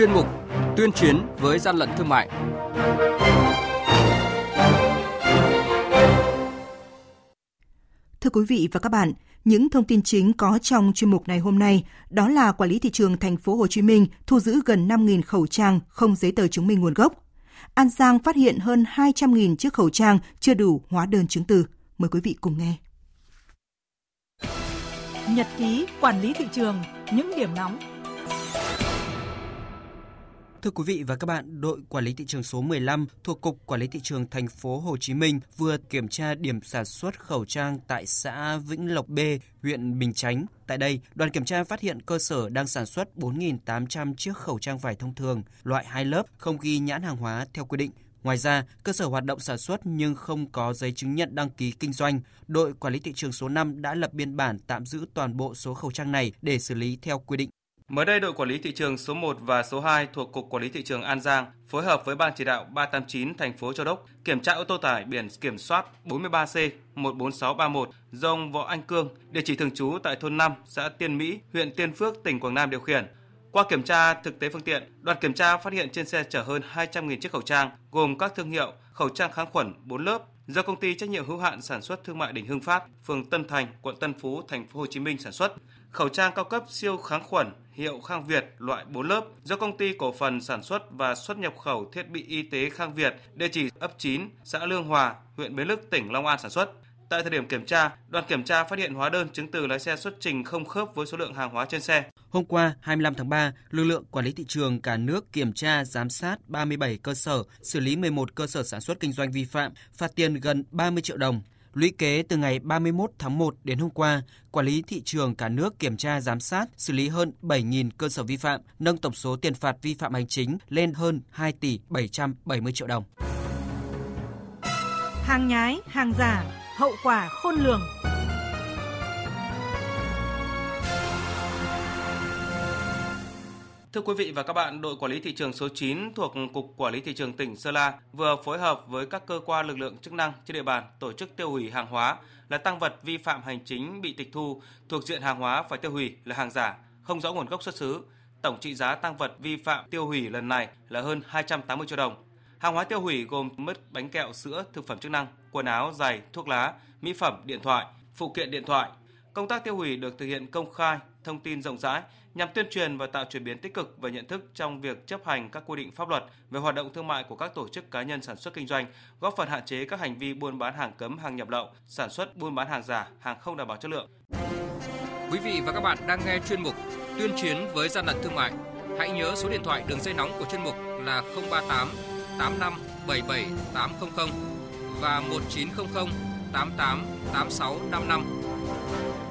chuyên mục Tuyên chiến với gian lận thương mại. Thưa quý vị và các bạn, những thông tin chính có trong chuyên mục này hôm nay đó là quản lý thị trường thành phố Hồ Chí Minh thu giữ gần 5.000 khẩu trang không giấy tờ chứng minh nguồn gốc. An Giang phát hiện hơn 200.000 chiếc khẩu trang chưa đủ hóa đơn chứng từ. Mời quý vị cùng nghe. Nhật ký quản lý thị trường, những điểm nóng Thưa quý vị và các bạn, đội quản lý thị trường số 15 thuộc cục quản lý thị trường thành phố Hồ Chí Minh vừa kiểm tra điểm sản xuất khẩu trang tại xã Vĩnh Lộc B, huyện Bình Chánh. Tại đây, đoàn kiểm tra phát hiện cơ sở đang sản xuất 4.800 chiếc khẩu trang vải thông thường loại hai lớp không ghi nhãn hàng hóa theo quy định. Ngoài ra, cơ sở hoạt động sản xuất nhưng không có giấy chứng nhận đăng ký kinh doanh. Đội quản lý thị trường số 5 đã lập biên bản tạm giữ toàn bộ số khẩu trang này để xử lý theo quy định. Mới đây, đội quản lý thị trường số 1 và số 2 thuộc Cục Quản lý Thị trường An Giang phối hợp với Ban chỉ đạo 389 thành phố Châu Đốc kiểm tra ô tô tải biển kiểm soát 43C 14631 do ông Võ Anh Cương, địa chỉ thường trú tại thôn 5, xã Tiên Mỹ, huyện Tiên Phước, tỉnh Quảng Nam điều khiển. Qua kiểm tra thực tế phương tiện, đoàn kiểm tra phát hiện trên xe chở hơn 200.000 chiếc khẩu trang gồm các thương hiệu khẩu trang kháng khuẩn 4 lớp do công ty trách nhiệm hữu hạn sản xuất thương mại Đình Hưng Phát, phường Tân Thành, quận Tân Phú, thành phố Hồ Chí Minh sản xuất khẩu trang cao cấp siêu kháng khuẩn hiệu Khang Việt loại 4 lớp do công ty cổ phần sản xuất và xuất nhập khẩu thiết bị y tế Khang Việt, địa chỉ ấp 9, xã Lương Hòa, huyện Bến Lức, tỉnh Long An sản xuất. Tại thời điểm kiểm tra, đoàn kiểm tra phát hiện hóa đơn chứng từ lái xe xuất trình không khớp với số lượng hàng hóa trên xe. Hôm qua, 25 tháng 3, lực lượng quản lý thị trường cả nước kiểm tra, giám sát 37 cơ sở, xử lý 11 cơ sở sản xuất kinh doanh vi phạm, phạt tiền gần 30 triệu đồng. Lũy kế từ ngày 31 tháng 1 đến hôm qua, quản lý thị trường cả nước kiểm tra giám sát, xử lý hơn 7.000 cơ sở vi phạm, nâng tổng số tiền phạt vi phạm hành chính lên hơn 2 tỷ 770 triệu đồng. Hàng nhái, hàng giả, hậu quả khôn lường. Thưa quý vị và các bạn, đội quản lý thị trường số 9 thuộc Cục Quản lý Thị trường tỉnh Sơn La vừa phối hợp với các cơ quan lực lượng chức năng trên địa bàn tổ chức tiêu hủy hàng hóa là tăng vật vi phạm hành chính bị tịch thu thuộc diện hàng hóa phải tiêu hủy là hàng giả, không rõ nguồn gốc xuất xứ. Tổng trị giá tăng vật vi phạm tiêu hủy lần này là hơn 280 triệu đồng. Hàng hóa tiêu hủy gồm mứt, bánh kẹo, sữa, thực phẩm chức năng, quần áo, giày, thuốc lá, mỹ phẩm, điện thoại, phụ kiện điện thoại. Công tác tiêu hủy được thực hiện công khai, thông tin rộng rãi nhằm tuyên truyền và tạo chuyển biến tích cực về nhận thức trong việc chấp hành các quy định pháp luật về hoạt động thương mại của các tổ chức cá nhân sản xuất kinh doanh, góp phần hạn chế các hành vi buôn bán hàng cấm, hàng nhập lậu, sản xuất buôn bán hàng giả, hàng không đảm bảo chất lượng. Quý vị và các bạn đang nghe chuyên mục Tuyên chiến với gian lận thương mại. Hãy nhớ số điện thoại đường dây nóng của chuyên mục là 038 85 77 800 và 1900 88 86 55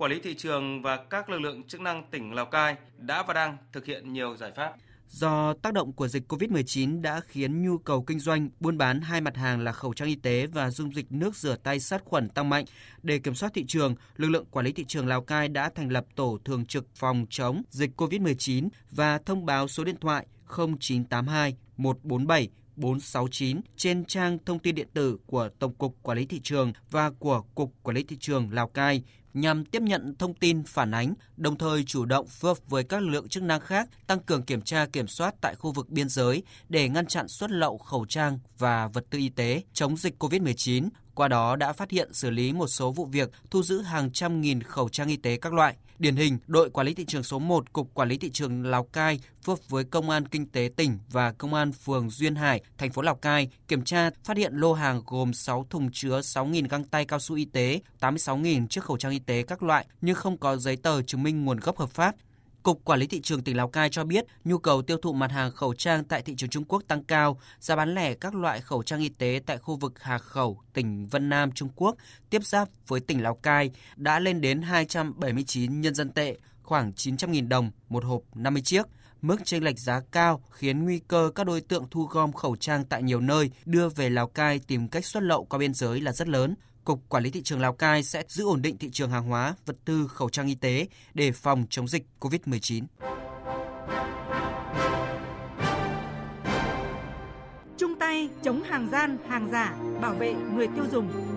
quản lý thị trường và các lực lượng chức năng tỉnh Lào Cai đã và đang thực hiện nhiều giải pháp. Do tác động của dịch COVID-19 đã khiến nhu cầu kinh doanh buôn bán hai mặt hàng là khẩu trang y tế và dung dịch nước rửa tay sát khuẩn tăng mạnh. Để kiểm soát thị trường, lực lượng quản lý thị trường Lào Cai đã thành lập tổ thường trực phòng chống dịch COVID-19 và thông báo số điện thoại 0982 147 469 trên trang thông tin điện tử của Tổng cục Quản lý thị trường và của Cục Quản lý thị trường Lào Cai nhằm tiếp nhận thông tin phản ánh, đồng thời chủ động phối hợp với các lực lượng chức năng khác tăng cường kiểm tra kiểm soát tại khu vực biên giới để ngăn chặn xuất lậu khẩu trang và vật tư y tế chống dịch COVID-19. Qua đó đã phát hiện xử lý một số vụ việc thu giữ hàng trăm nghìn khẩu trang y tế các loại. Điển hình, đội quản lý thị trường số 1 Cục Quản lý thị trường Lào Cai phối với Công an Kinh tế tỉnh và Công an phường Duyên Hải, thành phố Lào Cai kiểm tra phát hiện lô hàng gồm 6 thùng chứa 6.000 găng tay cao su y tế, 86.000 chiếc khẩu trang y tế các loại nhưng không có giấy tờ chứng minh nguồn gốc hợp pháp. Cục Quản lý thị trường tỉnh Lào Cai cho biết, nhu cầu tiêu thụ mặt hàng khẩu trang tại thị trường Trung Quốc tăng cao, giá bán lẻ các loại khẩu trang y tế tại khu vực Hà Khẩu, tỉnh Vân Nam, Trung Quốc tiếp giáp với tỉnh Lào Cai đã lên đến 279 nhân dân tệ, khoảng 900.000 đồng một hộp 50 chiếc. Mức chênh lệch giá cao khiến nguy cơ các đối tượng thu gom khẩu trang tại nhiều nơi đưa về Lào Cai tìm cách xuất lậu qua biên giới là rất lớn. Cục Quản lý thị trường Lào Cai sẽ giữ ổn định thị trường hàng hóa, vật tư, khẩu trang y tế để phòng chống dịch COVID-19. Chung tay chống hàng gian, hàng giả, bảo vệ người tiêu dùng.